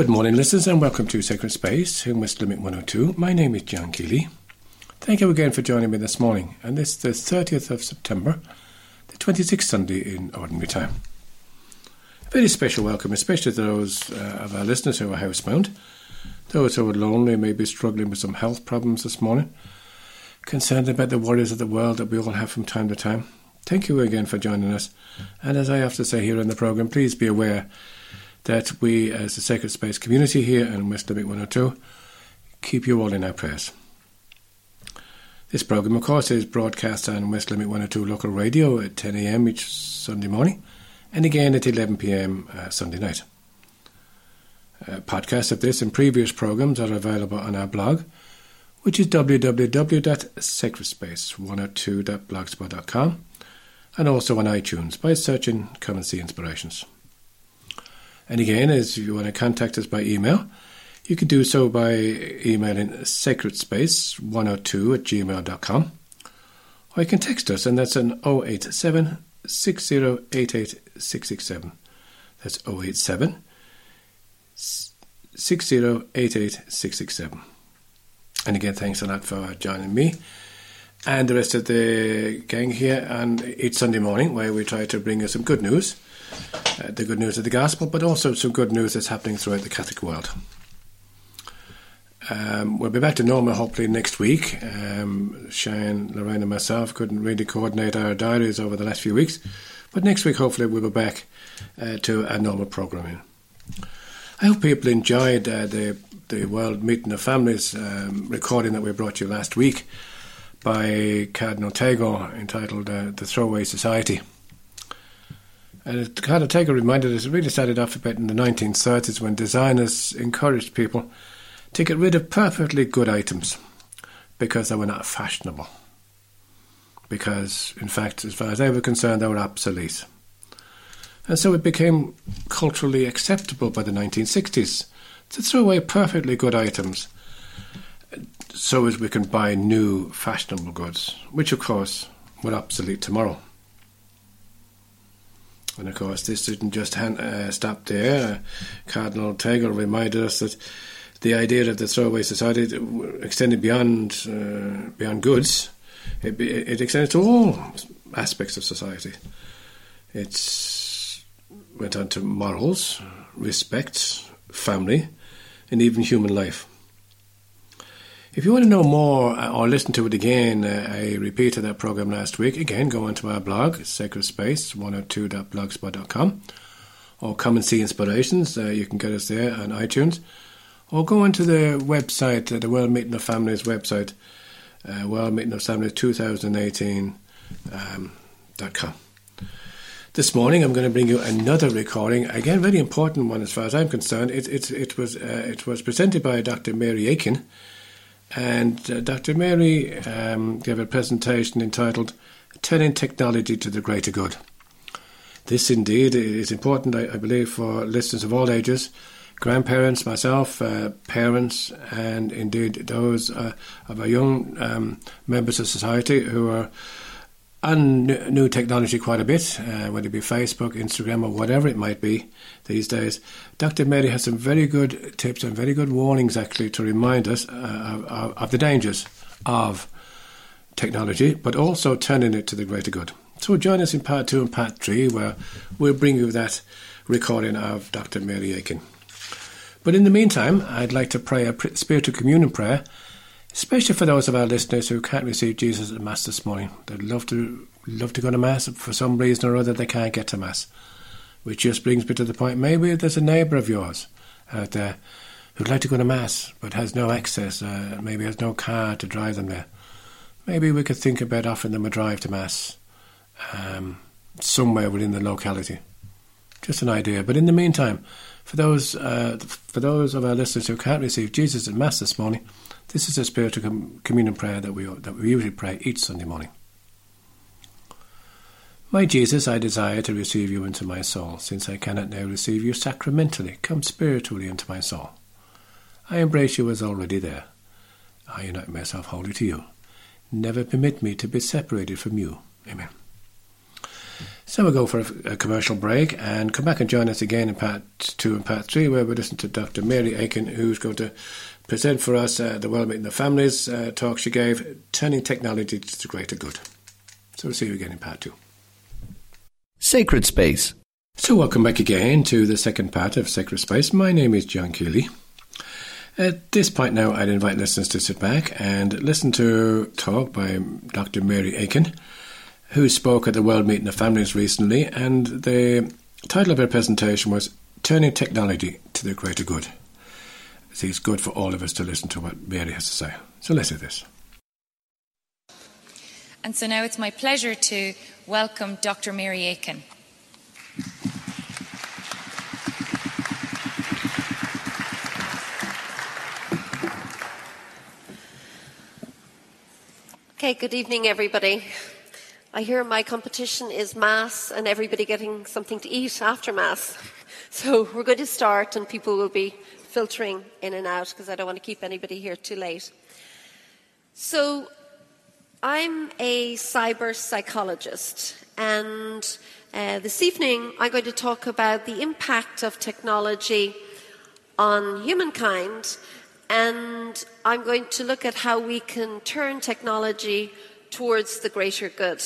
Good morning, listeners, and welcome to Sacred Space in West Limerick 102. My name is John Keeley. Thank you again for joining me this morning, and this is the 30th of September, the 26th Sunday in Ordinary Time. A very special welcome, especially to those uh, of our listeners who are housebound, those who are lonely, maybe struggling with some health problems this morning, concerned about the worries of the world that we all have from time to time. Thank you again for joining us, and as I have to say here in the programme, please be aware that we, as the Sacred Space community here in West Limerick 102, keep you all in our prayers. This programme, of course, is broadcast on West Limerick 102 local radio at 10am each Sunday morning and again at 11pm uh, Sunday night. Uh, podcasts of this and previous programmes are available on our blog, which is www.sacredspace102.blogspot.com and also on iTunes by searching Come and See Inspirations. And again, as you want to contact us by email, you can do so by emailing sacredspace102 at gmail.com. Or you can text us, and that's an 087 6088 667. That's 087 6088 667. And again, thanks a lot for joining me and the rest of the gang here on each Sunday morning, where we try to bring you some good news uh, the good news of the gospel, but also some good news that's happening throughout the Catholic world. Um, we'll be back to normal hopefully next week. Um, Shane, Lorraine, and myself couldn't really coordinate our diaries over the last few weeks, but next week hopefully we'll be back uh, to a normal programming. I hope people enjoyed uh, the the World Meeting of Families um, recording that we brought you last week by Cardinal Tagle entitled uh, "The Throwaway Society." And of take a reminder, it really started off a bit in the 1930s when designers encouraged people to get rid of perfectly good items because they were not fashionable. Because, in fact, as far as they were concerned, they were obsolete. And so it became culturally acceptable by the 1960s to throw away perfectly good items so as we can buy new fashionable goods, which of course were obsolete tomorrow. And of course, this didn't just hand, uh, stop there. Uh, Cardinal Tagle reminded us that the idea of the throwaway society extended beyond uh, beyond goods. It, it extended to all aspects of society. It went on to morals, respect, family, and even human life. If you want to know more uh, or listen to it again, uh, I repeated that program last week. Again, go onto our blog, Sacred Space 102.blogspot.com, or come and see inspirations. Uh, you can get us there on iTunes, or go onto the website, the World Meeting of Families website, uh, World Meeting of Families 2018.com. Um, this morning, I'm going to bring you another recording. Again, very important one as far as I'm concerned. It, it, it was uh, it was presented by Dr. Mary Aiken and uh, Dr. Mary um, gave a presentation entitled Turning Technology to the Greater Good. This indeed is important, I, I believe, for listeners of all ages, grandparents, myself, uh, parents, and indeed those uh, of our young um, members of society who are on new technology quite a bit, uh, whether it be Facebook, Instagram, or whatever it might be these days. Dr. Mary has some very good tips and very good warnings, actually, to remind us uh, of, of, the dangers of technology, but also turning it to the greater good. So join us in part two and part three, where we'll bring you that recording of Dr. Mary Aiken. But in the meantime, I'd like to pray a spiritual communion prayer especially for those of our listeners who can't receive Jesus at Mass this morning. They'd love to love to go to Mass, but for some reason or other they can't get to Mass. Which just brings me to the point maybe there's a neighbour of yours out there who'd like to go to Mass but has no access, uh, maybe has no car to drive them there. Maybe we could think about offering them a drive to Mass um, somewhere within the locality. Just an idea. But in the meantime, for those uh, for those of our listeners who can't receive Jesus at Mass this morning, this is a spiritual com- communion prayer that we, that we usually pray each Sunday morning. My Jesus, I desire to receive you into my soul, since I cannot now receive you sacramentally. Come spiritually into my soul. I embrace you as already there. I unite myself wholly to you. Never permit me to be separated from you. Amen. So we'll go for a, a, commercial break and come back and join us again in part two and part three, where we listen to Dr. Mary Aiken, who's going to present for us uh, the Well Meeting the Families uh, talk she gave, Turning Technology to the Greater Good. So we'll see you again in part two. Sacred Space. So welcome back again to the second part of Sacred Space. My name is John Keeley. At this point now, I'd invite listeners to sit back and listen to talk by Dr. Mary Aiken, who spoke at the World Meeting of Families recently, and the title of her presentation was Turning Technology to the Greater Good. I think it's good for all of us to listen to what Mary has to say. So let's hear this. And so now it's my pleasure to welcome Dr. Mary Aiken. Okay, good evening, everybody. I hear my competition is Mass and everybody getting something to eat after Mass. So we're going to start, and people will be filtering in and out because I don't want to keep anybody here too late. So, I'm a cyber psychologist, and uh, this evening I'm going to talk about the impact of technology on humankind and I'm going to look at how we can turn technology towards the greater good.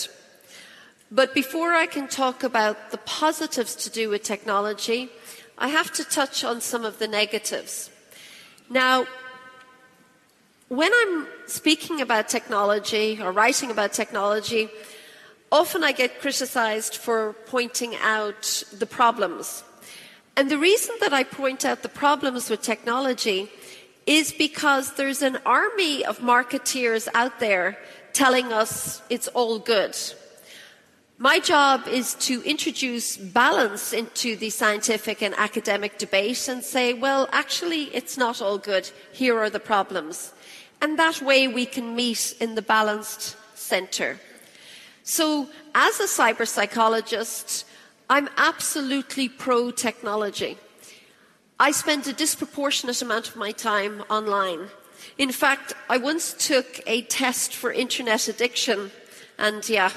But before I can talk about the positives to do with technology, I have to touch on some of the negatives. Now, when I'm speaking about technology or writing about technology, often I get criticized for pointing out the problems. And the reason that I point out the problems with technology is because there's an army of marketeers out there telling us it's all good. My job is to introduce balance into the scientific and academic debate and say, well, actually, it's not all good. Here are the problems. And that way we can meet in the balanced centre. So, as a cyber psychologist, I'm absolutely pro technology. I spend a disproportionate amount of my time online. In fact, I once took a test for internet addiction, and yeah,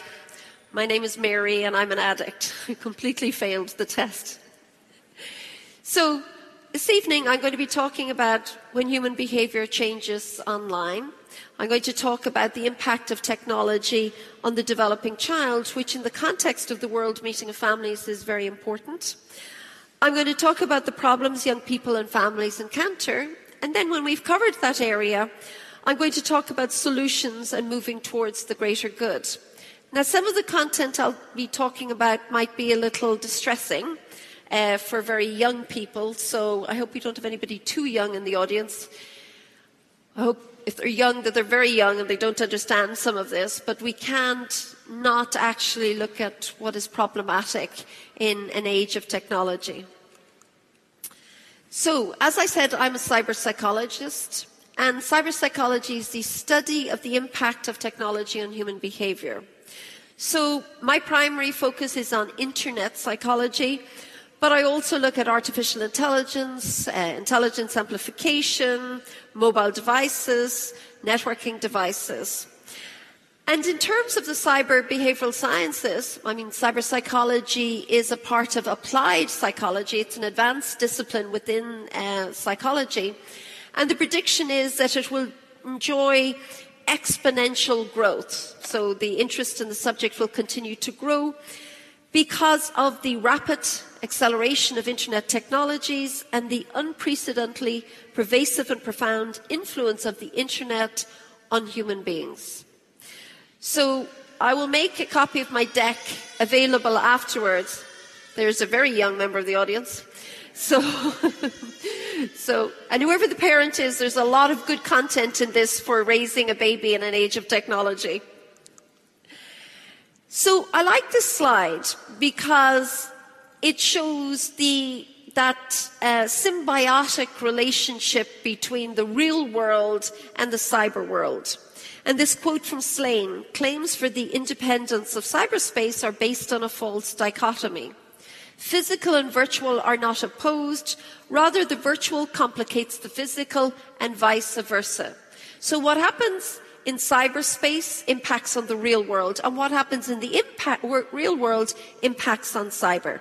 my name is Mary and I'm an addict. I completely failed the test. So, this evening I'm going to be talking about when human behavior changes online. I'm going to talk about the impact of technology on the developing child, which in the context of the World Meeting of Families is very important. I'm going to talk about the problems young people and families encounter. And then when we've covered that area, I'm going to talk about solutions and moving towards the greater good. Now, some of the content I'll be talking about might be a little distressing uh, for very young people, so I hope we don't have anybody too young in the audience. I hope if they're young that they're very young and they don't understand some of this, but we can't not actually look at what is problematic in an age of technology. So, as I said, I'm a cyber psychologist, and cyber psychology is the study of the impact of technology on human behavior. So, my primary focus is on internet psychology, but I also look at artificial intelligence, uh, intelligence amplification, mobile devices, networking devices. And in terms of the cyber behavioral sciences, I mean, cyber psychology is a part of applied psychology. It's an advanced discipline within uh, psychology. And the prediction is that it will enjoy exponential growth. So the interest in the subject will continue to grow because of the rapid acceleration of internet technologies and the unprecedentedly pervasive and profound influence of the internet on human beings. So I will make a copy of my deck available afterwards. There's a very young member of the audience. So, so, and whoever the parent is, there's a lot of good content in this for raising a baby in an age of technology. So I like this slide because it shows the that uh, symbiotic relationship between the real world and the cyber world. And this quote from Slane claims for the independence of cyberspace are based on a false dichotomy. Physical and virtual are not opposed, rather, the virtual complicates the physical and vice versa. So, what happens in cyberspace impacts on the real world, and what happens in the impact, real world impacts on cyber.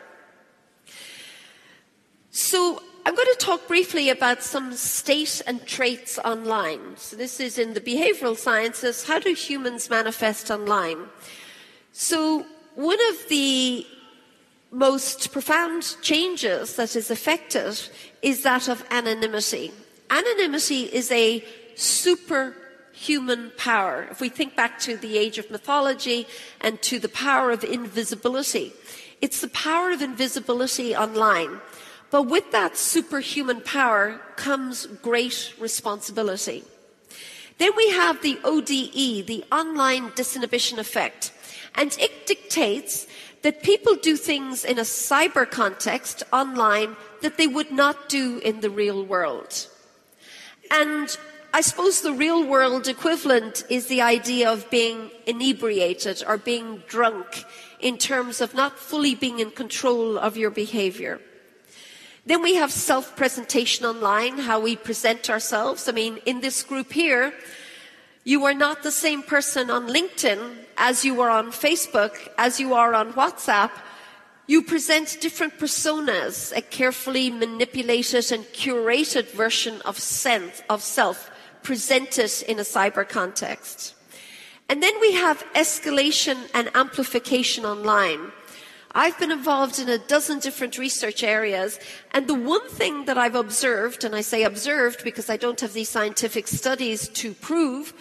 So I'm going to talk briefly about some state and traits online. So this is in the behavioral sciences. How do humans manifest online? So one of the most profound changes that is affected is that of anonymity. Anonymity is a superhuman power. If we think back to the age of mythology and to the power of invisibility, it's the power of invisibility online. But with that superhuman power comes great responsibility. Then we have the ODE, the online disinhibition effect. And it dictates that people do things in a cyber context online that they would not do in the real world. And I suppose the real world equivalent is the idea of being inebriated or being drunk in terms of not fully being in control of your behavior. Then we have self-presentation online, how we present ourselves. I mean, in this group here, you are not the same person on LinkedIn as you are on Facebook, as you are on WhatsApp. You present different personas, a carefully manipulated and curated version of, sense, of self presented in a cyber context. And then we have escalation and amplification online. I've been involved in a dozen different research areas, and the one thing that I've observed, and I say observed because I don't have these scientific studies to prove,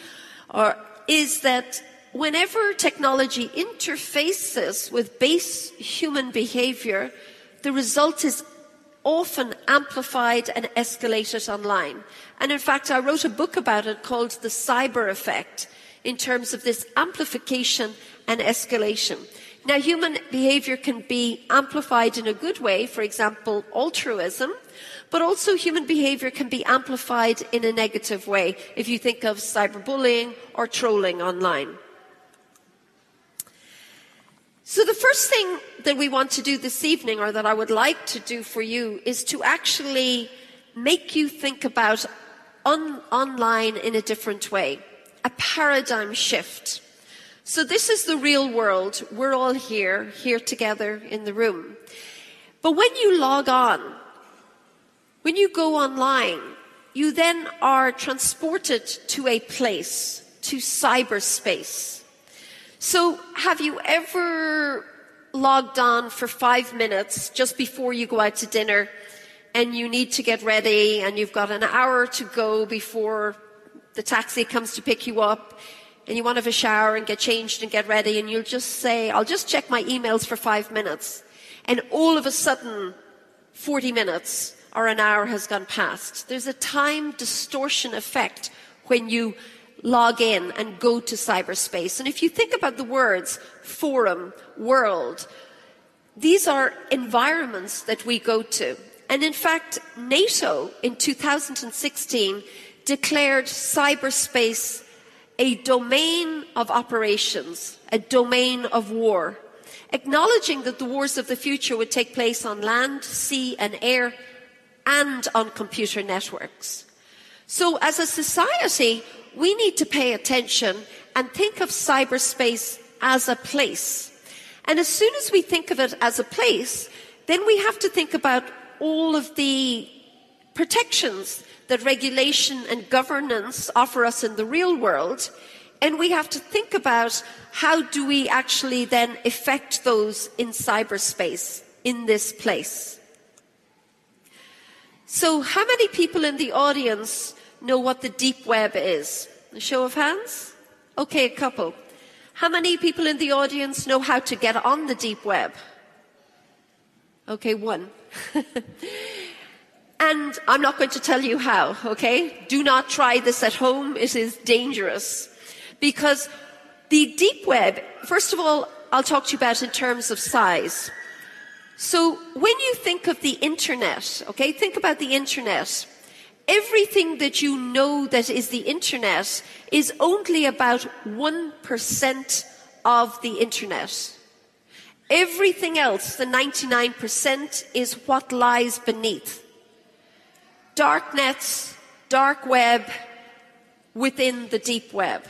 or, is that whenever technology interfaces with base human behavior, the result is often amplified and escalated online. And in fact, I wrote a book about it called The Cyber Effect in terms of this amplification and escalation. Now, human behavior can be amplified in a good way, for example, altruism, but also human behavior can be amplified in a negative way if you think of cyberbullying or trolling online. So the first thing that we want to do this evening, or that I would like to do for you, is to actually make you think about on, online in a different way. A paradigm shift. So this is the real world. We're all here, here together in the room. But when you log on, when you go online, you then are transported to a place, to cyberspace. So have you ever logged on for five minutes just before you go out to dinner and you need to get ready and you've got an hour to go before the taxi comes to pick you up and you want to have a shower and get changed and get ready and you'll just say, I'll just check my emails for five minutes. And all of a sudden, 40 minutes or an hour has gone past. There's a time distortion effect when you log in and go to cyberspace. And if you think about the words forum, world, these are environments that we go to. And in fact, NATO in 2016 declared cyberspace a domain of operations, a domain of war, acknowledging that the wars of the future would take place on land, sea, and air, and on computer networks. So, as a society, we need to pay attention and think of cyberspace as a place. And as soon as we think of it as a place, then we have to think about all of the protections that regulation and governance offer us in the real world. And we have to think about how do we actually then affect those in cyberspace, in this place. So how many people in the audience know what the deep web is? A show of hands? Okay, a couple. How many people in the audience know how to get on the deep web? Okay, one. And I'm not going to tell you how, okay? Do not try this at home. It is dangerous. Because the deep web, first of all, I'll talk to you about in terms of size. So when you think of the internet, okay, think about the internet. Everything that you know that is the internet is only about 1% of the internet. Everything else, the 99%, is what lies beneath dark nets, dark web within the deep web.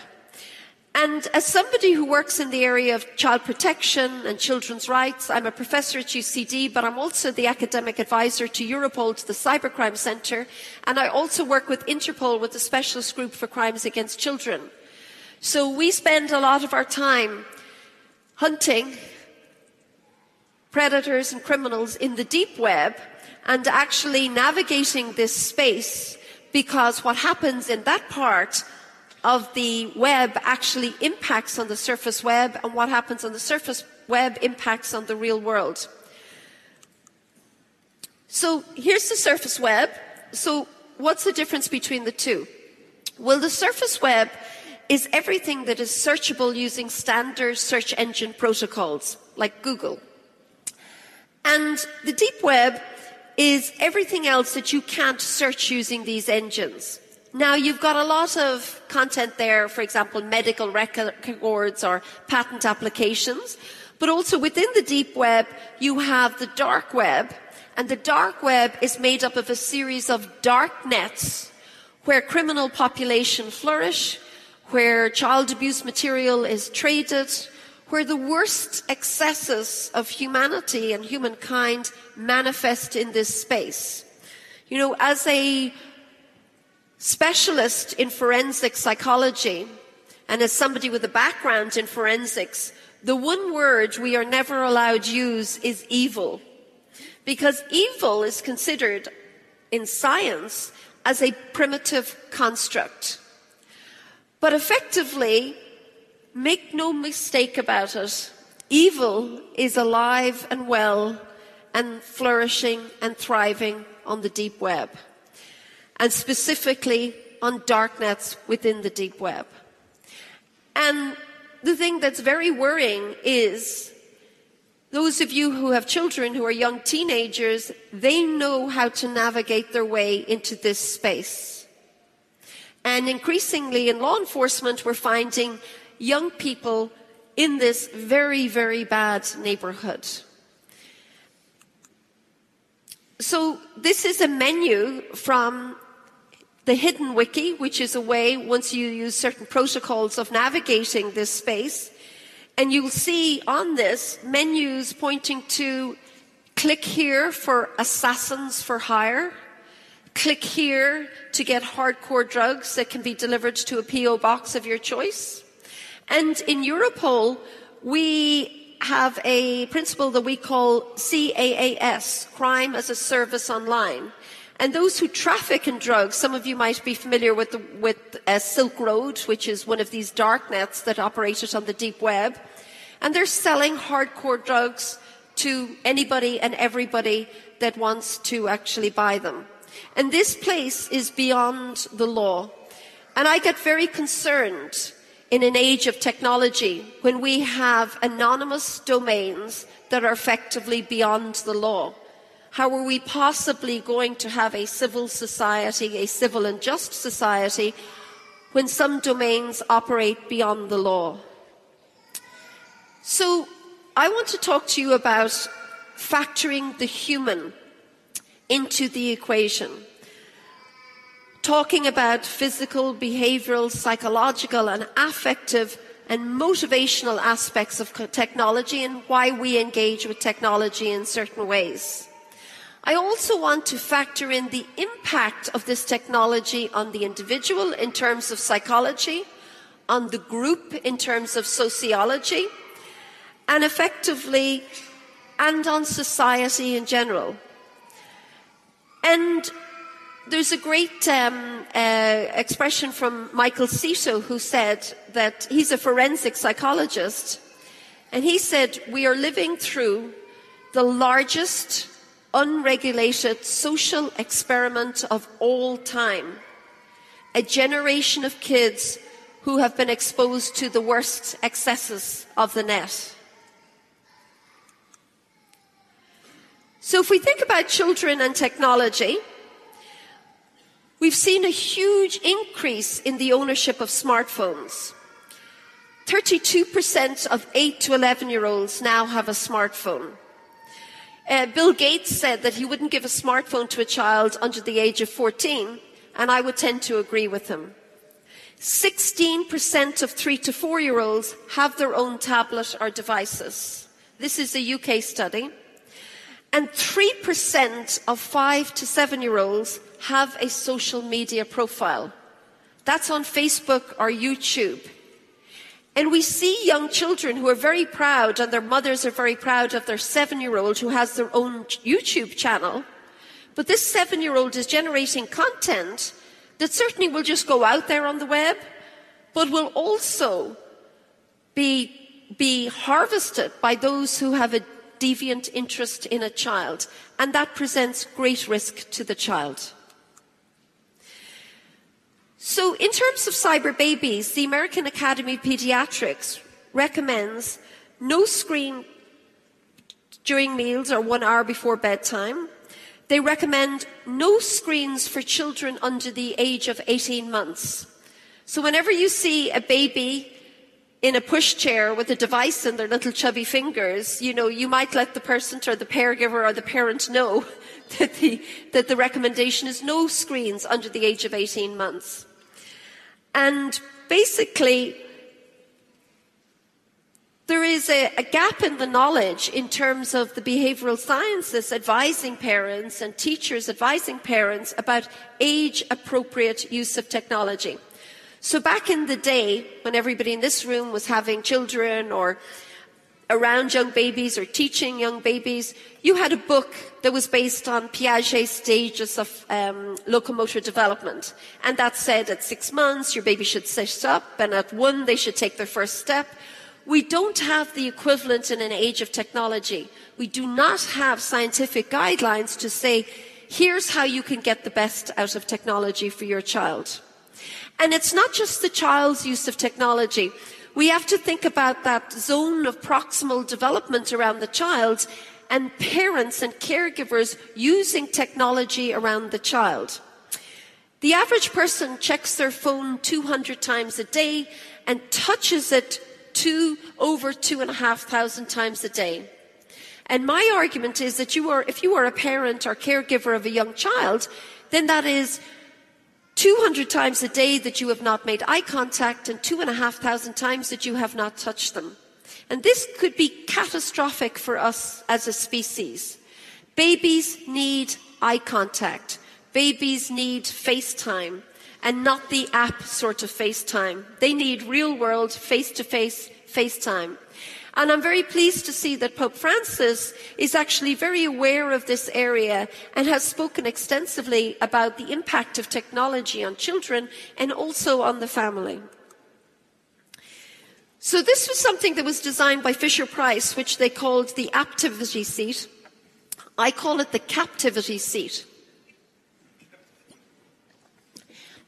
And as somebody who works in the area of child protection and children's rights, I'm a professor at UCD, but I'm also the academic advisor to Europol, to the Cybercrime Centre, and I also work with Interpol with the specialist group for crimes against children. So we spend a lot of our time hunting predators and criminals in the deep web and actually navigating this space because what happens in that part of the web actually impacts on the surface web, and what happens on the surface web impacts on the real world. So here's the surface web. So what's the difference between the two? Well, the surface web is everything that is searchable using standard search engine protocols, like Google. And the deep web is everything else that you can't search using these engines. Now, you've got a lot of content there, for example, medical records or patent applications, but also within the deep web, you have the dark web, and the dark web is made up of a series of dark nets where criminal population flourish, where child abuse material is traded, where the worst excesses of humanity and humankind manifest in this space. You know, as a specialist in forensic psychology and as somebody with a background in forensics, the one word we are never allowed to use is evil. Because evil is considered in science as a primitive construct. But effectively, make no mistake about it, evil is alive and well and flourishing and thriving on the deep web and specifically on darknets within the deep web. And the thing that's very worrying is those of you who have children who are young teenagers, they know how to navigate their way into this space. And increasingly in law enforcement, we're finding young people in this very, very bad neighborhood. So this is a menu from the hidden wiki, which is a way, once you use certain protocols of navigating this space, and you'll see on this menus pointing to click here for assassins for hire, click here to get hardcore drugs that can be delivered to a PO box of your choice. And in Europol, we have a principle that we call CAAS, Crime as a Service Online. And those who traffic in drugs, some of you might be familiar with, the, with uh, Silk Road, which is one of these dark nets that operated on the deep web. And they're selling hardcore drugs to anybody and everybody that wants to actually buy them. And this place is beyond the law. And I get very concerned in an age of technology when we have anonymous domains that are effectively beyond the law. How are we possibly going to have a civil society, a civil and just society, when some domains operate beyond the law? So, I want to talk to you about factoring the human into the equation. Talking about physical, behavioral, psychological, and affective and motivational aspects of technology and why we engage with technology in certain ways. I also want to factor in the impact of this technology on the individual in terms of psychology, on the group in terms of sociology, and effectively, and on society in general. And there's a great um, uh, expression from Michael Seto who said that he's a forensic psychologist, and he said, We are living through the largest unregulated social experiment of all time. A generation of kids who have been exposed to the worst excesses of the net. So if we think about children and technology, we've seen a huge increase in the ownership of smartphones. 32% of 8 to 11 year olds now have a smartphone. Uh, Bill Gates said that he wouldn't give a smartphone to a child under the age of 14, and I would tend to agree with him. 16% of three to four year olds have their own tablet or devices. This is a UK study. And 3% of five to seven year olds have a social media profile. That's on Facebook or YouTube. And we see young children who are very proud, and their mothers are very proud of their seven year old who has their own YouTube channel. But this seven year old is generating content that certainly will just go out there on the web, but will also be, be harvested by those who have a deviant interest in a child. And that presents great risk to the child. So, in terms of cyber babies, the American Academy of Pediatrics recommends no screen during meals or one hour before bedtime. They recommend no screens for children under the age of 18 months. So, whenever you see a baby in a pushchair with a device in their little chubby fingers, you know, you might let the person or the caregiver or the parent know that the, that the recommendation is no screens under the age of 18 months. And basically, there is a, a, gap in the knowledge in terms of the behavioral sciences advising parents and teachers advising parents about age appropriate use of technology. So back in the day, when everybody in this room was having children or around young babies or teaching young babies, you had a book that was based on Piaget's stages of um, locomotor development. And that said at six months, your baby should sit up, and at one, they should take their first step. We don't have the equivalent in an age of technology. We do not have scientific guidelines to say, here's how you can get the best out of technology for your child. And it's not just the child's use of technology we have to think about that zone of proximal development around the child and parents and caregivers using technology around the child. The average person checks their phone 200 times a day and touches it two, over two and a half thousand times a day. And my argument is that you are, if you are a parent or caregiver of a young child, then that is 200 times a day that you have not made eye contact and two and a half thousand times that you have not touched them. And this could be catastrophic for us as a species. Babies need eye contact. Babies need FaceTime and not the app sort of FaceTime. They need real world face to face FaceTime. And I'm very pleased to see that Pope Francis is actually very aware of this area and has spoken extensively about the impact of technology on children and also on the family. So this was something that was designed by Fisher Price, which they called the Apptivity Seat. I call it the Captivity Seat.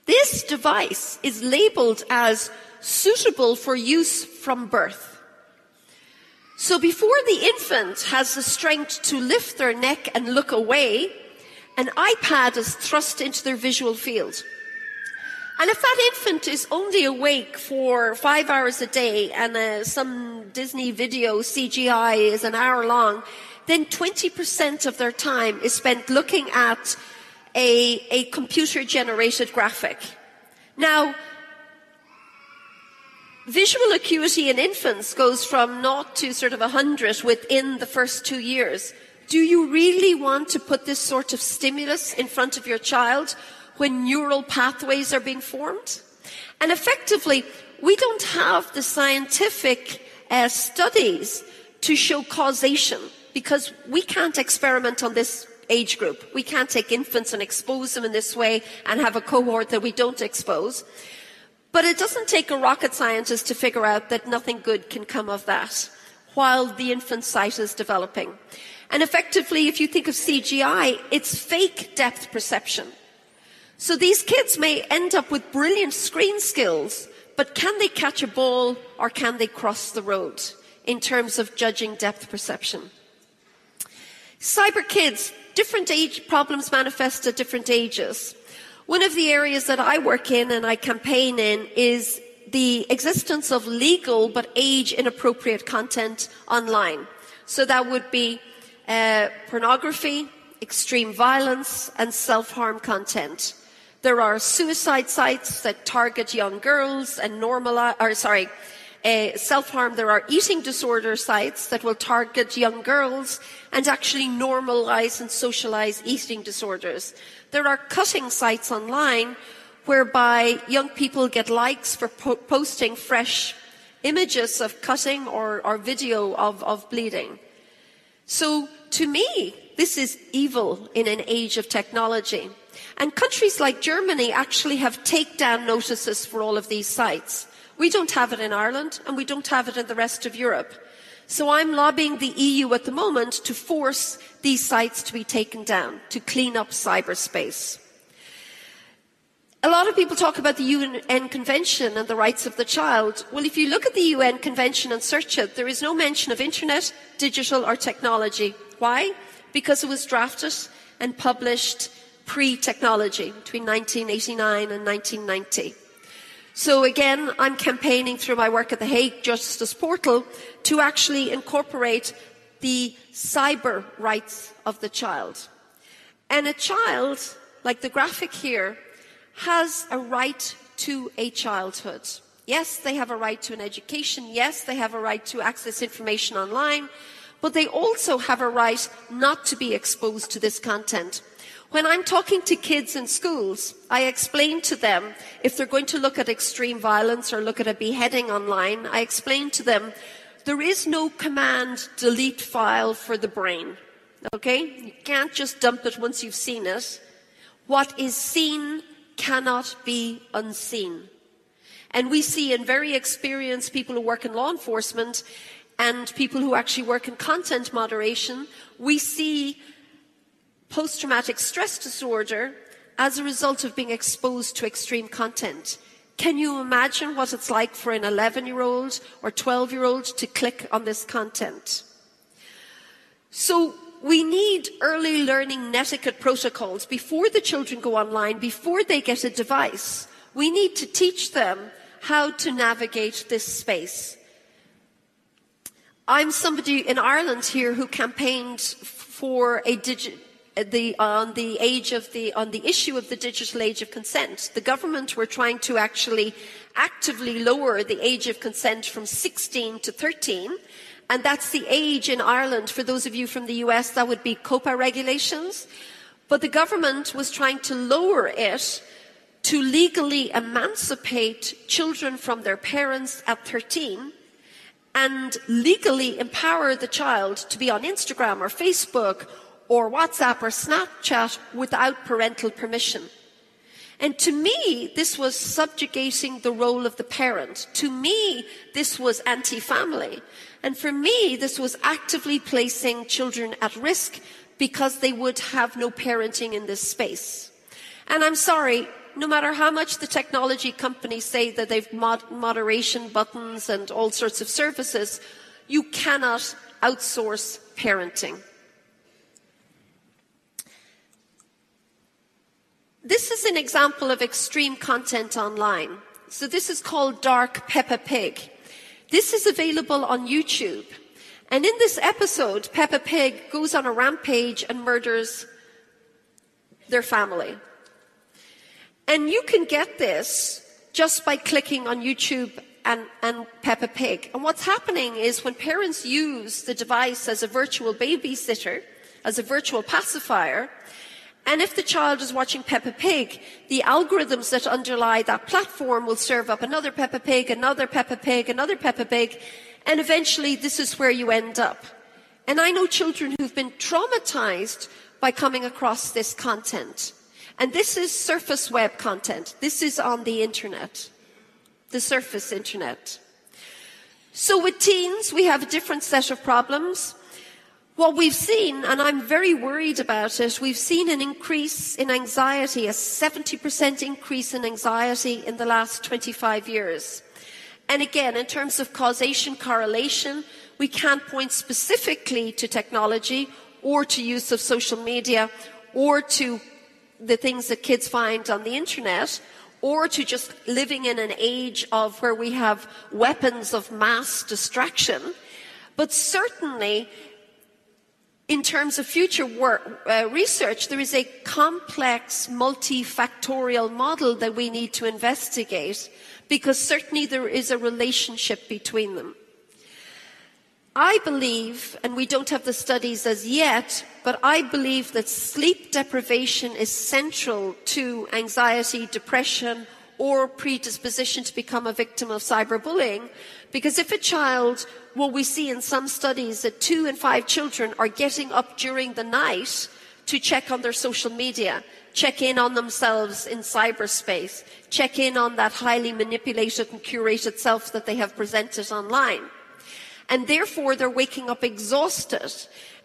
This device is labeled as suitable for use from birth. So before the infant has the strength to lift their neck and look away, an iPad is thrust into their visual field. And if that infant is only awake for five hours a day and uh, some Disney video CGI is an hour long, then 20% of their time is spent looking at a, a computer generated graphic. Now, Visual acuity in infants goes from naught to sort of 100 within the first two years. Do you really want to put this sort of stimulus in front of your child when neural pathways are being formed? And effectively, we don't have the scientific uh, studies to show causation because we can't experiment on this age group. We can't take infants and expose them in this way and have a cohort that we don't expose. But it doesn't take a rocket scientist to figure out that nothing good can come of that while the infant sight is developing. And effectively, if you think of CGI, it's fake depth perception. So these kids may end up with brilliant screen skills, but can they catch a ball or can they cross the road in terms of judging depth perception? Cyber kids, different age problems manifest at different ages. One of the areas that I work in and I campaign in is the existence of legal but age inappropriate content online. So that would be uh, pornography, extreme violence, and self harm content. There are suicide sites that target young girls and normalize, or sorry, uh, self-harm. There are eating disorder sites that will target young girls and actually normalize and socialize eating disorders. There are cutting sites online whereby young people get likes for po- posting fresh images of cutting or, or video of, of bleeding. So to me, this is evil in an age of technology. And countries like Germany actually have takedown notices for all of these sites. We don't have it in Ireland and we don't have it in the rest of Europe. So I'm lobbying the EU at the moment to force these sites to be taken down, to clean up cyberspace. A lot of people talk about the UN Convention and the rights of the child. Well, if you look at the UN Convention and search it, there is no mention of internet, digital or technology. Why? Because it was drafted and published pre-technology between 1989 and 1990. So again, I'm campaigning through my work at the Hague Justice Portal to actually incorporate the cyber rights of the child. And a child, like the graphic here, has a right to a childhood. Yes, they have a right to an education. Yes, they have a right to access information online. But they also have a right not to be exposed to this content. When I'm talking to kids in schools, I explain to them if they're going to look at extreme violence or look at a beheading online, I explain to them there is no command delete file for the brain. Okay? You can't just dump it once you've seen it. What is seen cannot be unseen. And we see in very experienced people who work in law enforcement and people who actually work in content moderation, we see post traumatic stress disorder as a result of being exposed to extreme content. Can you imagine what it's like for an 11 year old or 12 year old to click on this content? So we need early learning netiquette protocols before the children go online, before they get a device. We need to teach them how to navigate this space. I'm somebody in Ireland here who campaigned for a digital the, on the age of the, on the issue of the digital age of consent. The government were trying to actually actively lower the age of consent from 16 to 13. And that's the age in Ireland. For those of you from the US, that would be COPPA regulations. But the government was trying to lower it to legally emancipate children from their parents at 13 and legally empower the child to be on Instagram or Facebook or WhatsApp or Snapchat without parental permission. And to me, this was subjugating the role of the parent. To me, this was anti-family. And for me, this was actively placing children at risk because they would have no parenting in this space. And I'm sorry, no matter how much the technology companies say that they've mod- moderation buttons and all sorts of services, you cannot outsource parenting. This is an example of extreme content online. So this is called Dark Peppa Pig. This is available on YouTube. And in this episode, Peppa Pig goes on a rampage and murders their family. And you can get this just by clicking on YouTube and, and Peppa Pig. And what's happening is when parents use the device as a virtual babysitter, as a virtual pacifier, and if the child is watching Peppa Pig, the algorithms that underlie that platform will serve up another Peppa Pig, another Peppa Pig, another Peppa Pig, and eventually this is where you end up. And I know children who've been traumatized by coming across this content. And this is surface web content. This is on the internet. The surface internet. So with teens, we have a different set of problems. What we've seen, and I'm very worried about it, we've seen an increase in anxiety, a 70% increase in anxiety in the last 25 years. And again, in terms of causation correlation, we can't point specifically to technology or to use of social media or to the things that kids find on the internet or to just living in an age of where we have weapons of mass distraction. But certainly in terms of future work, uh, research, there is a complex multifactorial model that we need to investigate because certainly there is a relationship between them. I believe, and we don't have the studies as yet, but I believe that sleep deprivation is central to anxiety, depression, or predisposition to become a victim of cyberbullying. Because if a child, well, we see in some studies that two in five children are getting up during the night to check on their social media, check in on themselves in cyberspace, check in on that highly manipulated and curated self that they have presented online and therefore they're waking up exhausted.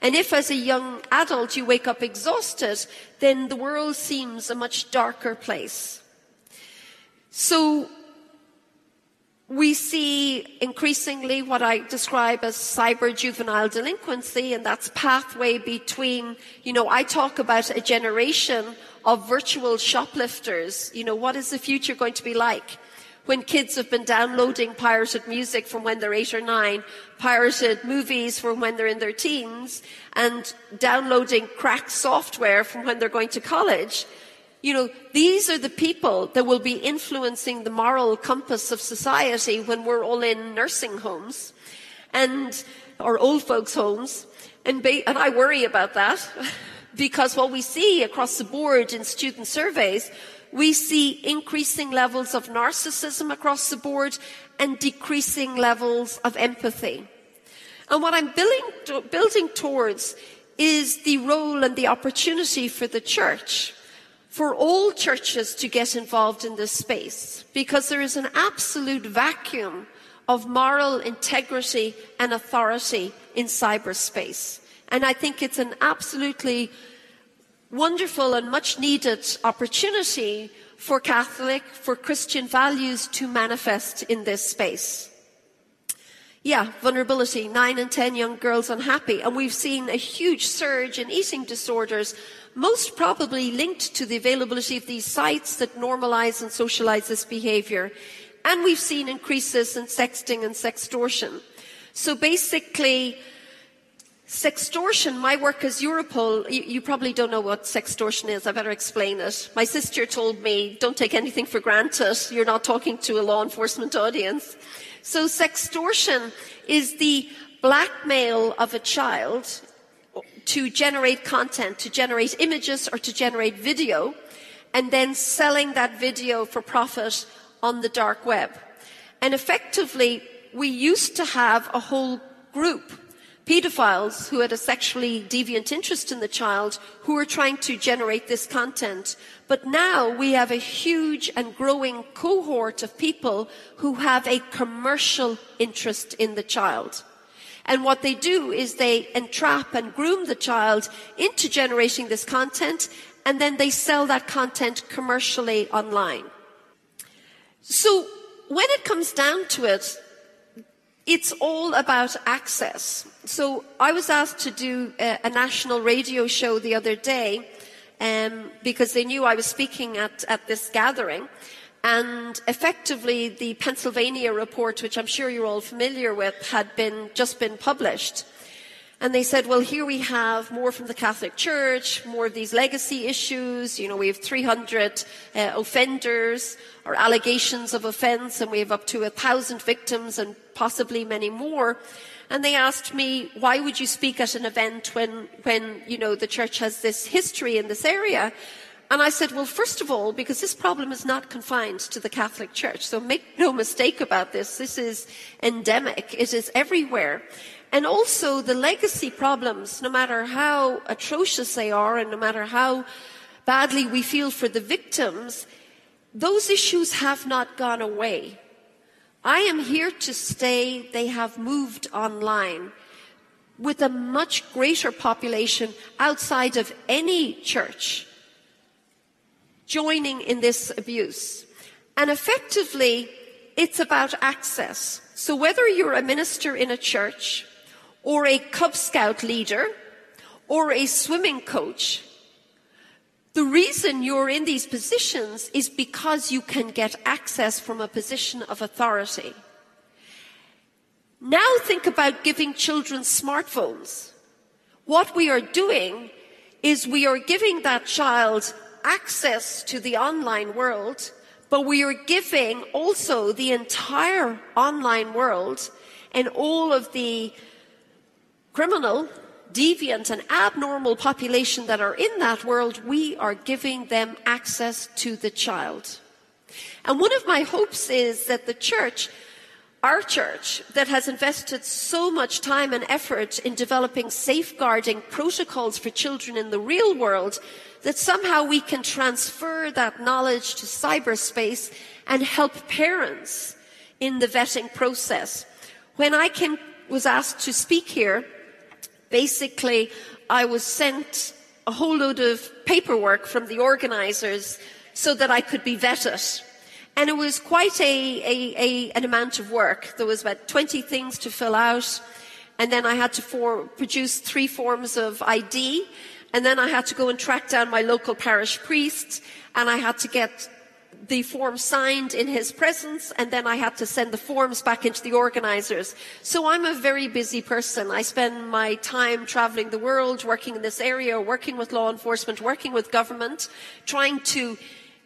And if as a young adult you wake up exhausted, then the world seems a much darker place. So we see increasingly what I describe as cyber juvenile delinquency, and that's pathway between, you know, I talk about a generation of virtual shoplifters. You know, what is the future going to be like? when kids have been downloading pirated music from when they're eight or nine, pirated movies from when they're in their teens, and downloading cracked software from when they're going to college. You know, these are the people that will be influencing the moral compass of society when we're all in nursing homes and, or old folks' homes. And, ba- and I worry about that because what we see across the board in student surveys we see increasing levels of narcissism across the board and decreasing levels of empathy. And what I'm building, building towards is the role and the opportunity for the church, for all churches to get involved in this space, because there is an absolute vacuum of moral integrity and authority in cyberspace. And I think it's an absolutely wonderful and much needed opportunity for Catholic, for Christian values to manifest in this space. Yeah, vulnerability. Nine and ten young girls unhappy. And we've seen a huge surge in eating disorders, most probably linked to the availability of these sites that normalize and socialize this behavior. And we've seen increases in sexting and sextortion. So basically, Sextortion, my work as Europol, you, you, probably don't know what sextortion is. I better explain it. My sister told me, don't take anything for granted. You're not talking to a law enforcement audience. So sextortion is the blackmail of a child to generate content, to generate images or to generate video, and then selling that video for profit on the dark web. And effectively, we used to have a whole group pedophiles who had a sexually deviant interest in the child who were trying to generate this content. But now we have a huge and growing cohort of people who have a commercial interest in the child. And what they do is they entrap and groom the child into generating this content and then they sell that content commercially online. So when it comes down to it, it's all about access. So I was asked to do a, a national radio show the other day um, because they knew I was speaking at, at this gathering. And effectively, the Pennsylvania report, which I'm sure you're all familiar with, had been just been published. And they said, well, here we have more from the Catholic Church, more of these legacy issues. You know, we have 300 uh, offenders or allegations of offence, and we have up to a thousand victims and possibly many more. And they asked me, why would you speak at an event when, when, you know, the church has this history in this area? And I said, well, first of all, because this problem is not confined to the Catholic Church. So make no mistake about this. This is endemic. It is everywhere. And also the legacy problems, no matter how atrocious they are and no matter how badly we feel for the victims, those issues have not gone away. I am here to stay. They have moved online with a much greater population outside of any church joining in this abuse. And effectively, it's about access. So whether you're a minister in a church or a Cub Scout leader or a swimming coach. The reason you're in these positions is because you can get access from a position of authority. Now think about giving children smartphones. what we are doing is we are giving that child access to the online world, but we are giving also the entire online world and all of the criminal, deviant, and abnormal population that are in that world, we are giving them access to the child. And one of my hopes is that the church, our church, that has invested so much time and effort in developing safeguarding protocols for children in the real world, that somehow we can transfer that knowledge to cyberspace and help parents in the vetting process. When I came, was asked to speak here, basically I was sent a whole load of paperwork from the organizers so that I could be vetted. And it was quite a, a, a, an amount of work. There was about 20 things to fill out. And then I had to for, produce three forms of ID. And then I had to go and track down my local parish priest. And I had to get the form signed in his presence. And then I had to send the forms back into the organizers. So I'm a very busy person. I spend my time traveling the world, working in this area, working with law enforcement, working with government, trying to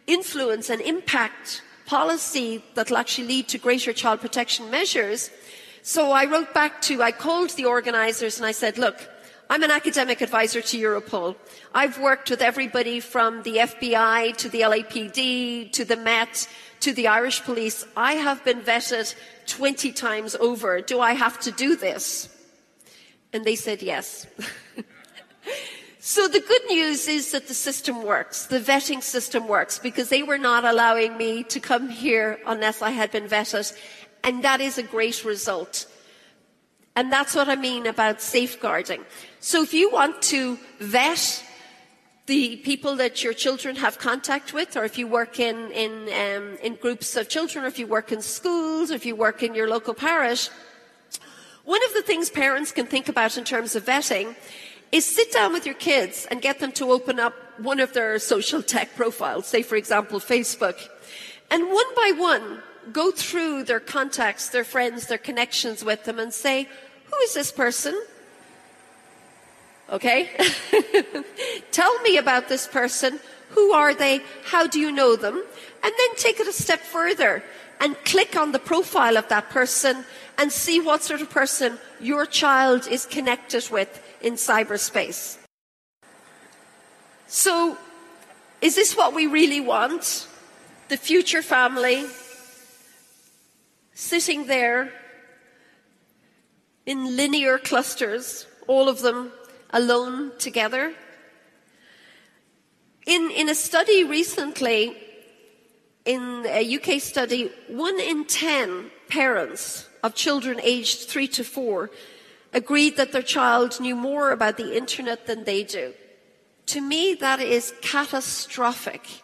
influence and impact policy that will actually lead to greater child protection measures. So I wrote back to, I called the organisers and I said, look, I'm an academic advisor to Europol. I've worked with everybody from the FBI to the LAPD to the Met to the Irish police. I have been vetted 20 times over. Do I have to do this? And they said yes. So the good news is that the system works. The vetting system works because they were not allowing me to come here unless I had been vetted. And that is a great result. And that's what I mean about safeguarding. So if you want to vet the people that your children have contact with, or if you work in, in, um, in groups of children, or if you work in schools, or if you work in your local parish, one of the things parents can think about in terms of vetting is sit down with your kids and get them to open up one of their social tech profiles, say for example Facebook, and one by one go through their contacts, their friends, their connections with them and say, who is this person? Okay? Tell me about this person. Who are they? How do you know them? And then take it a step further and click on the profile of that person and see what sort of person your child is connected with in cyberspace. So, is this what we really want? The future family sitting there in linear clusters, all of them alone together? In, in a study recently, in a UK study, one in ten parents of children aged three to four agreed that their child knew more about the internet than they do. To me, that is catastrophic.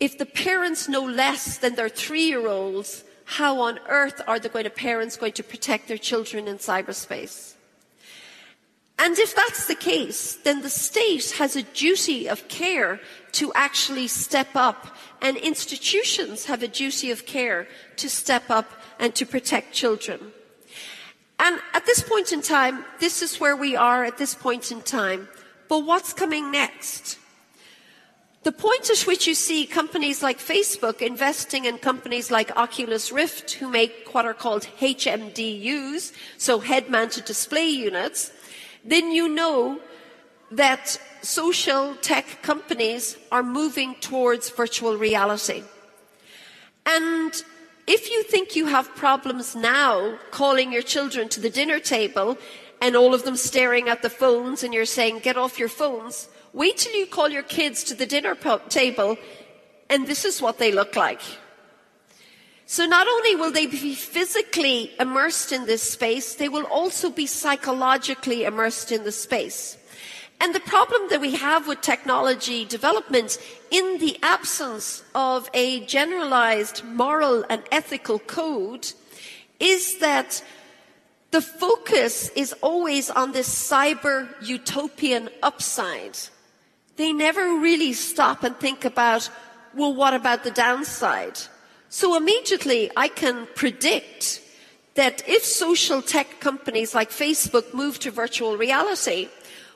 If the parents know less than their three year olds, how on earth are the going to parents going to protect their children in cyberspace? And if that's the case, then the state has a duty of care to actually step up, and institutions have a duty of care to step up and to protect children. And at this point in time, this is where we are at this point in time. But what's coming next? The point at which you see companies like Facebook investing in companies like Oculus Rift, who make what are called HMDUs, so head mounted display units, then you know that social tech companies are moving towards virtual reality. And if you think you have problems now calling your children to the dinner table and all of them staring at the phones and you're saying, get off your phones, wait till you call your kids to the dinner table and this is what they look like. So not only will they be physically immersed in this space, they will also be psychologically immersed in the space. And the problem that we have with technology development in the absence of a generalized moral and ethical code is that the focus is always on this cyber utopian upside. They never really stop and think about, well, what about the downside? So immediately I can predict that if social tech companies like Facebook move to virtual reality,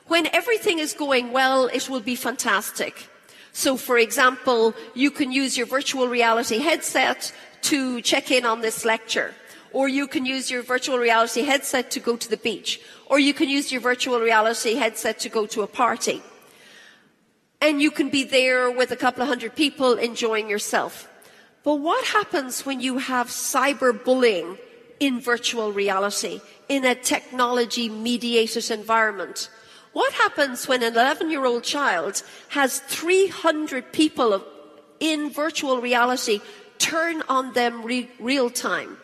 when everything is going well, it will be fantastic. So, for example, you can use your virtual reality headset to check in on this lecture. Or you can use your virtual reality headset to go to the beach. Or you can use your virtual reality headset to go to a party. And you can be there with a couple of hundred people enjoying yourself. But what happens when you have cyberbullying in virtual reality, in a technology mediated environment? What happens when an 11 year old child has 300 people in virtual reality turn on them re- real time?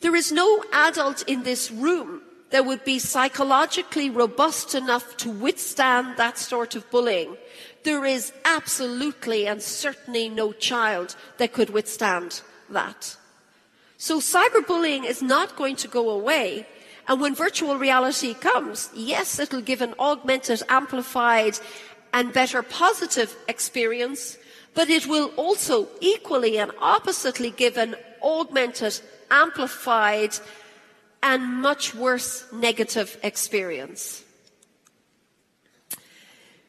There is no adult in this room that would be psychologically robust enough to withstand that sort of bullying. There is absolutely and certainly no child that could withstand that. So cyberbullying is not going to go away. And when virtual reality comes, yes, it'll give an augmented, amplified, and better positive experience, but it will also equally and oppositely give an augmented, amplified, and much worse negative experience.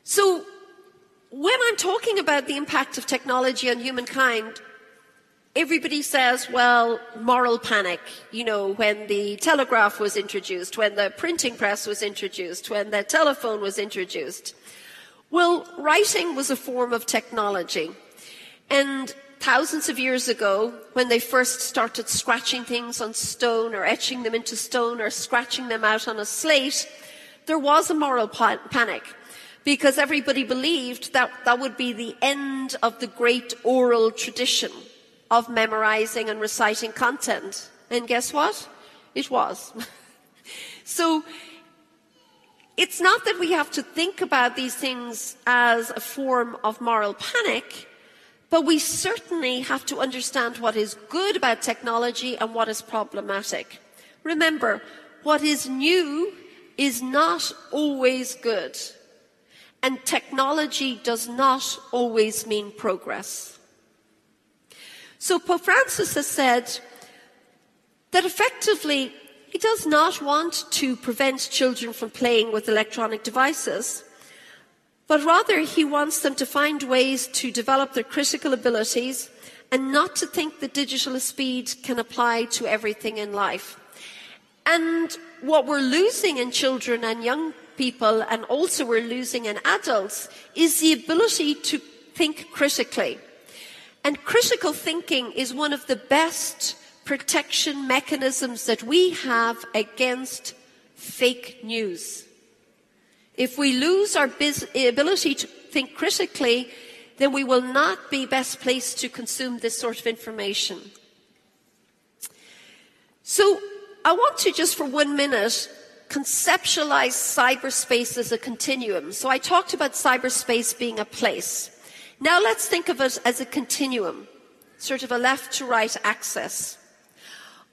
So, when I'm talking about the impact of technology on humankind, everybody says, well, moral panic. You know, when the telegraph was introduced, when the printing press was introduced, when the telephone was introduced. Well, writing was a form of technology. And thousands of years ago, when they first started scratching things on stone or etching them into stone or scratching them out on a slate, there was a moral pa- panic because everybody believed that that would be the end of the great oral tradition of memorizing and reciting content. And guess what? It was. so, it's not that we have to think about these things as a form of moral panic, but we certainly have to understand what is good about technology and what is problematic. Remember, what is new is not always good. And technology does not always mean progress. So Pope Francis has said that effectively he does not want to prevent children from playing with electronic devices but rather he wants them to find ways to develop their critical abilities and not to think that digital speed can apply to everything in life. And what we're losing in children and young people, and also we're losing in adults, is the ability to think critically. And critical thinking is one of the best protection mechanisms that we have against fake news. If we lose our ability to think critically, then we will not be best placed to consume this sort of information. So I want to just for one minute conceptualize cyberspace as a continuum. So I talked about cyberspace being a place. Now let's think of it as a continuum, sort of a left to right axis.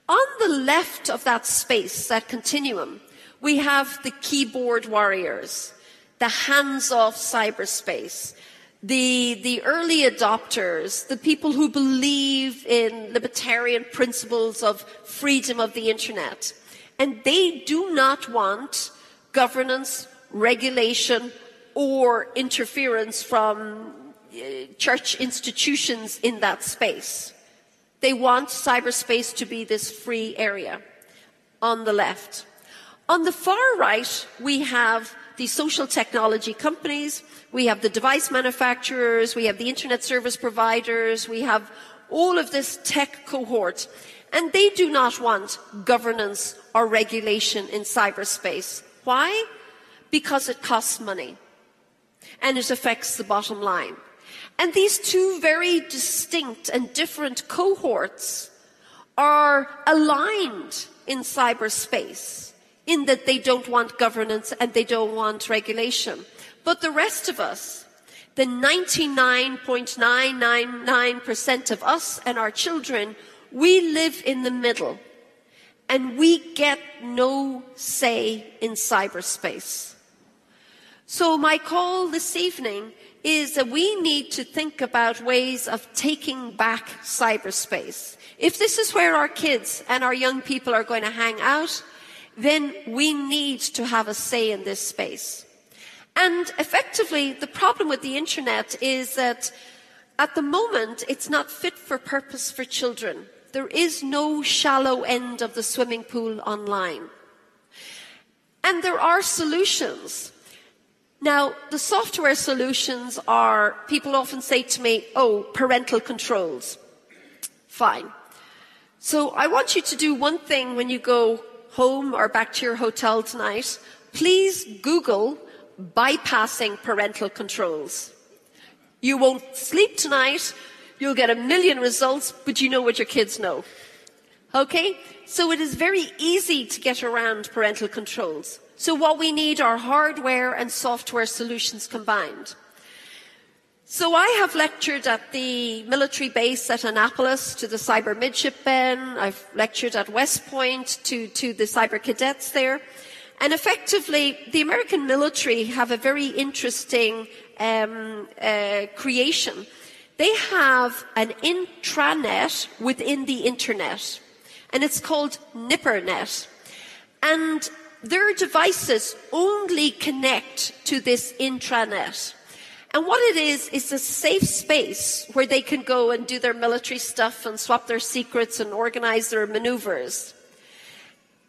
On the left of that space, that continuum, we have the keyboard warriors, the hands-off cyberspace, the, the early adopters, the people who believe in libertarian principles of freedom of the internet. And they do not want governance, regulation, or interference from uh, church institutions in that space. They want cyberspace to be this free area on the left. On the far right, we have the social technology companies, we have the device manufacturers, we have the internet service providers, we have all of this tech cohort. And they do not want governance or regulation in cyberspace. Why? Because it costs money. And it affects the bottom line. And these two very distinct and different cohorts are aligned in cyberspace in that they don't want governance and they don't want regulation. But the rest of us, the 99.999% of us and our children, we live in the middle and we get no say in cyberspace. So my call this evening is that we need to think about ways of taking back cyberspace. If this is where our kids and our young people are going to hang out, then we need to have a say in this space. And effectively, the problem with the internet is that at the moment, it's not fit for purpose for children. There is no shallow end of the swimming pool online. And there are solutions. Now, the software solutions are, people often say to me, oh, parental controls. Fine. So I want you to do one thing when you go home or back to your hotel tonight. Please Google bypassing parental controls. You won't sleep tonight. You'll get a million results, but you know what your kids know. Okay? So it is very easy to get around parental controls. So what we need are hardware and software solutions combined. So I have lectured at the military base at Annapolis to the cyber midshipmen. I've lectured at West Point to, to the cyber cadets there. And effectively, the American military have a very interesting um, uh, creation. They have an intranet within the internet, and it's called NIPRNet. And their devices only connect to this intranet. And what it is, is a safe space where they can go and do their military stuff and swap their secrets and organize their maneuvers.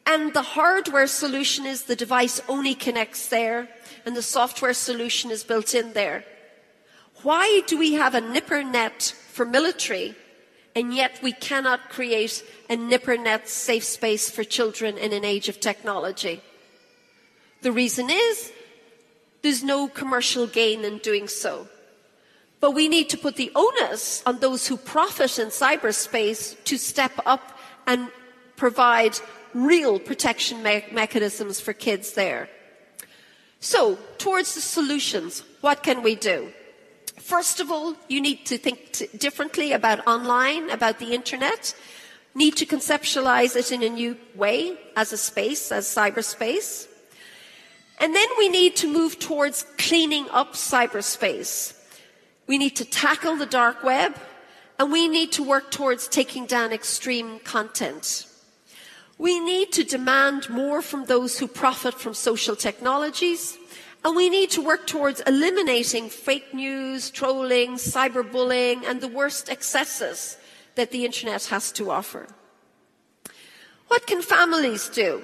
And the hardware solution is the device only connects there, and the software solution is built in there. Why do we have a NIPRNet for military, and yet we cannot create a NIPRNet safe space for children in an age of technology? The reason is there's no commercial gain in doing so. But we need to put the onus on those who profit in cyberspace to step up and provide real protection me- mechanisms for kids there. So, towards the solutions, what can we do? First of all, you need to think t- differently about online, about the internet. Need to conceptualize it in a new way as a space, as cyberspace. And then we need to move towards cleaning up cyberspace. We need to tackle the dark web and we need to work towards taking down extreme content. We need to demand more from those who profit from social technologies, and we need to work towards eliminating fake news, trolling, cyberbullying, and the worst excesses that the internet has to offer. What can families do?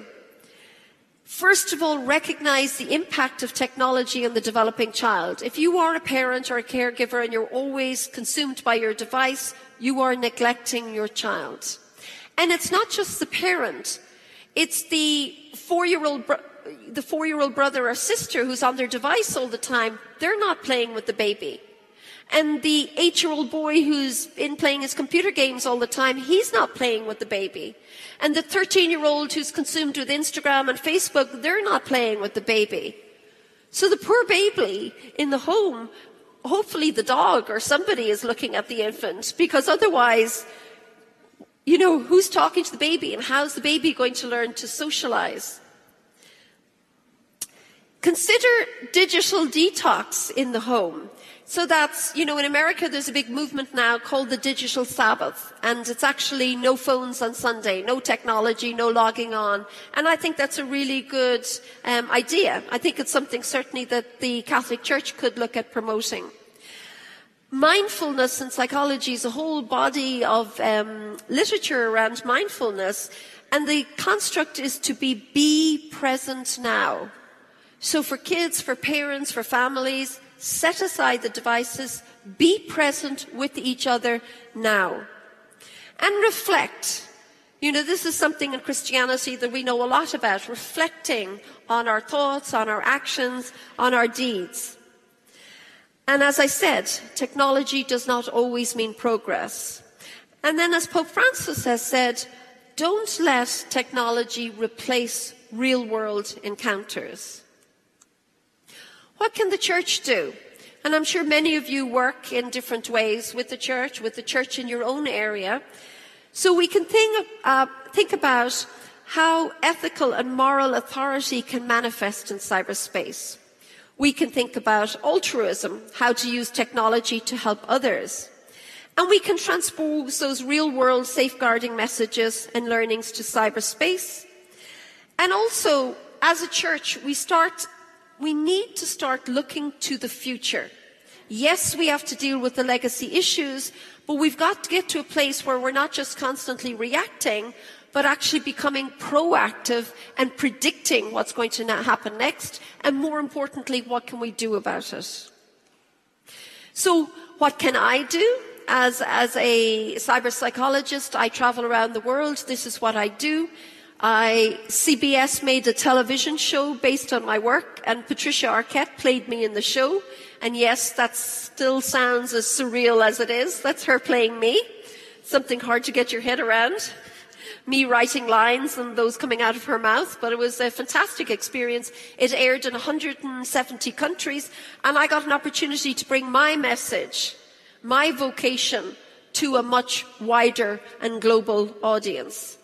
First of all, recognize the impact of technology on the developing child. If you are a parent or a caregiver and you're always consumed by your device, you are neglecting your child. And it's not just the parent, it's the four year old bro- the four year old brother or sister who's on their device all the time. They're not playing with the baby. And the eight year old boy who's in playing his computer games all the time, he's not playing with the baby. And the 13 year old who's consumed with Instagram and Facebook, they're not playing with the baby. So the poor baby in the home, hopefully the dog or somebody is looking at the infant because otherwise you know, who's talking to the baby and how's the baby going to learn to socialize? Consider digital detox in the home. So that's, you know, in America there's a big movement now called the digital Sabbath. And it's actually no phones on Sunday, no technology, no logging on. And I think that's a really good um, idea. I think it's something certainly that the Catholic Church could look at promoting. Mindfulness and psychology is a whole body of um, literature around mindfulness, and the construct is to be be present now. So for kids, for parents, for families, set aside the devices, be present with each other now. And reflect. You know, this is something in Christianity that we know a lot about, reflecting on our thoughts, on our actions, on our deeds. And as I said, technology does not always mean progress. And then as Pope Francis has said, don't let technology replace real world encounters. What can the church do? And I'm sure many of you work in different ways with the church, with the church in your own area. So we can think, uh, think about how ethical and moral authority can manifest in cyberspace. We can think about altruism, how to use technology to help others. And we can transpose those real world safeguarding messages and learnings to cyberspace. And also, as a church, we start, we need to start looking to the future. Yes, we have to deal with the legacy issues, but we've got to get to a place where we're not just constantly reacting, but actually becoming proactive and predicting what's going to happen next. And more importantly, what can we do about it? So, what can I do? As, as a cyber psychologist, I travel around the world. This is what I do. I, CBS made a television show based on my work, and Patricia Arquette played me in the show. And yes, that still sounds as surreal as it is. That's her playing me. Something hard to get your head around. Me writing lines and those coming out of her mouth, but it was a fantastic experience. It aired in 170 countries, and I got an opportunity to bring my message, my vocation, to a much wider and global audience.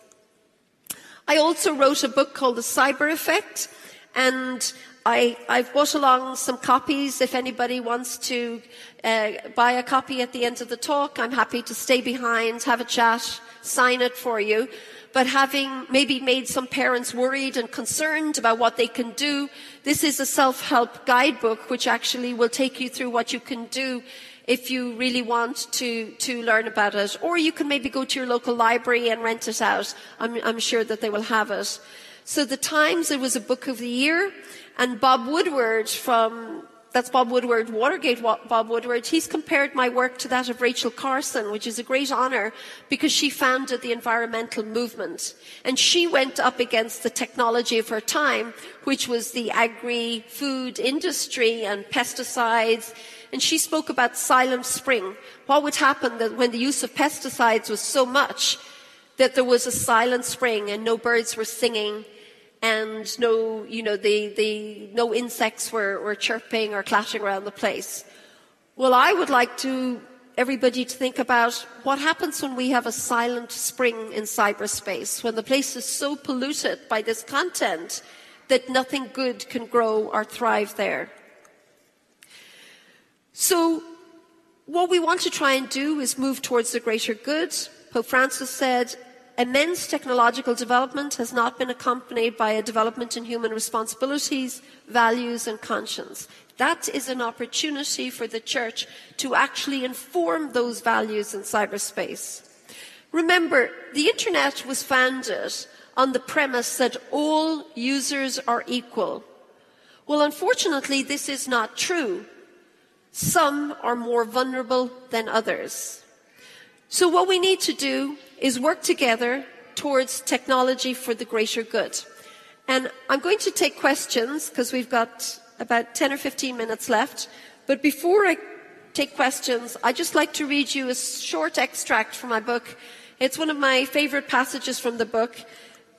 I also wrote a book called The Cyber Effect, and I, have brought along some copies. If anybody wants to uh, buy a copy at the end of the talk, I'm happy to stay behind, have a chat, sign it for you. But having maybe made some parents worried and concerned about what they can do, this is a self-help guidebook which actually will take you through what you can do if you really want to, to learn about it. Or you can maybe go to your local library and rent it out. I'm, I'm sure that they will have it. So the Times, it was a book of the year. And Bob Woodward from, that's Bob Woodward, Watergate Bob Woodward, he's compared my work to that of Rachel Carson, which is a great honour because she founded the environmental movement. And she went up against the technology of her time, which was the agri-food industry and pesticides and she spoke about silent spring. What would happen that when the use of pesticides was so much that there was a silent spring and no birds were singing and no, you know, the, the, no insects were, were chirping or clattering around the place. Well, I would like to everybody to think about what happens when we have a silent spring in cyberspace, when the place is so polluted by this content that nothing good can grow or thrive there. So, what we want to try and do is move towards the greater good. Pope Francis said, immense technological development has not been accompanied by a development in human responsibilities, values, and conscience. That is an opportunity for the church to actually inform those values in cyberspace. Remember, the internet was founded on the premise that all users are equal. Well, unfortunately, this is not true. Some are more vulnerable than others. So what we need to do is work together towards technology for the greater good. And I'm going to take questions because we've got about 10 or 15 minutes left. But before I take questions, I'd just like to read you a short extract from my book. It's one of my favorite passages from the book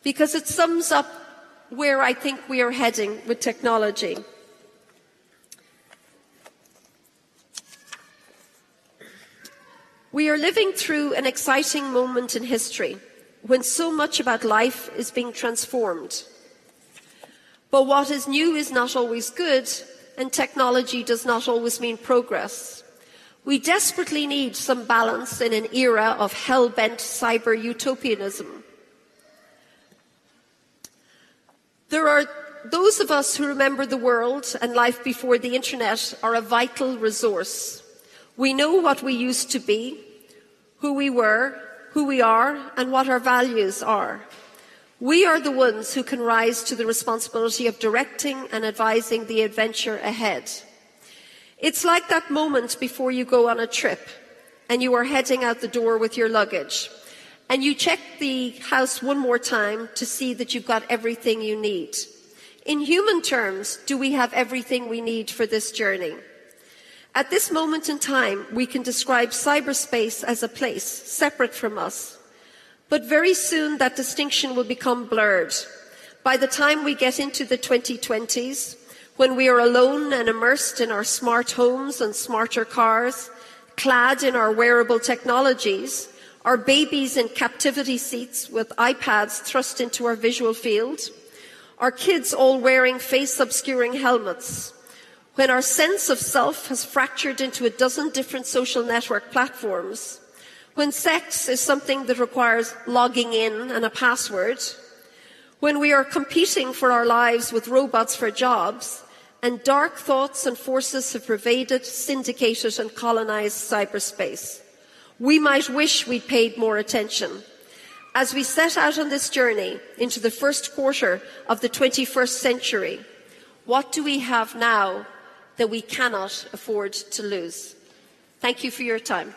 because it sums up where I think we are heading with technology. We are living through an exciting moment in history when so much about life is being transformed. But what is new is not always good, and technology does not always mean progress. We desperately need some balance in an era of hell bent cyber utopianism. There are those of us who remember the world and life before the internet are a vital resource. We know what we used to be, who we were, who we are, and what our values are. We are the ones who can rise to the responsibility of directing and advising the adventure ahead. It's like that moment before you go on a trip and you are heading out the door with your luggage and you check the house one more time to see that you've got everything you need. In human terms, do we have everything we need for this journey? At this moment in time, we can describe cyberspace as a place separate from us. But very soon that distinction will become blurred. By the time we get into the 2020s, when we are alone and immersed in our smart homes and smarter cars, clad in our wearable technologies, our babies in Apptivity seats with iPads thrust into our visual field, our kids all wearing face obscuring helmets, when our sense of self has fractured into a dozen different social network platforms, when sex is something that requires logging in and a password, when we are competing for our lives with robots for jobs, and dark thoughts and forces have pervaded, syndicated, and colonized cyberspace. We might wish we'd paid more attention. As we set out on this journey into the first quarter of the 21st century, what do we have now that we cannot afford to lose. Thank you for your time.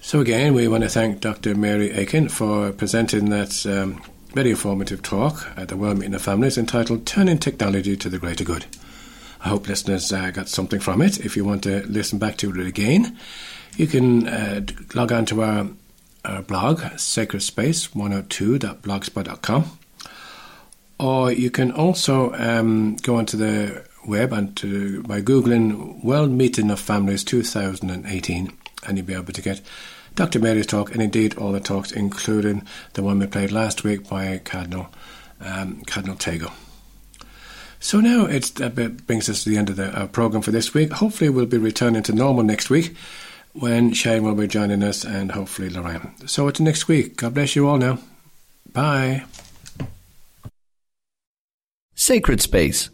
So, again, we want to thank Dr. Mary Aiken for presenting that um, very informative talk at the World Meeting of Families entitled Turning Technology to the Greater Good. I hope listeners uh, got something from it. If you want to listen back to it again, you can uh, log on to our, our blog, sacredspace102.blogspot.com. Or you can also um, go onto the web and to, by googling World Meeting of Families 2018, and you'll be able to get Dr. Mary's talk and indeed all the talks, including the one we played last week by Cardinal um, Cardinal Tagle. So now it brings us to the end of the, our program for this week. Hopefully, we'll be returning to normal next week when Shane will be joining us and hopefully Lorraine. So until next week, God bless you all now. Bye. Sacred Space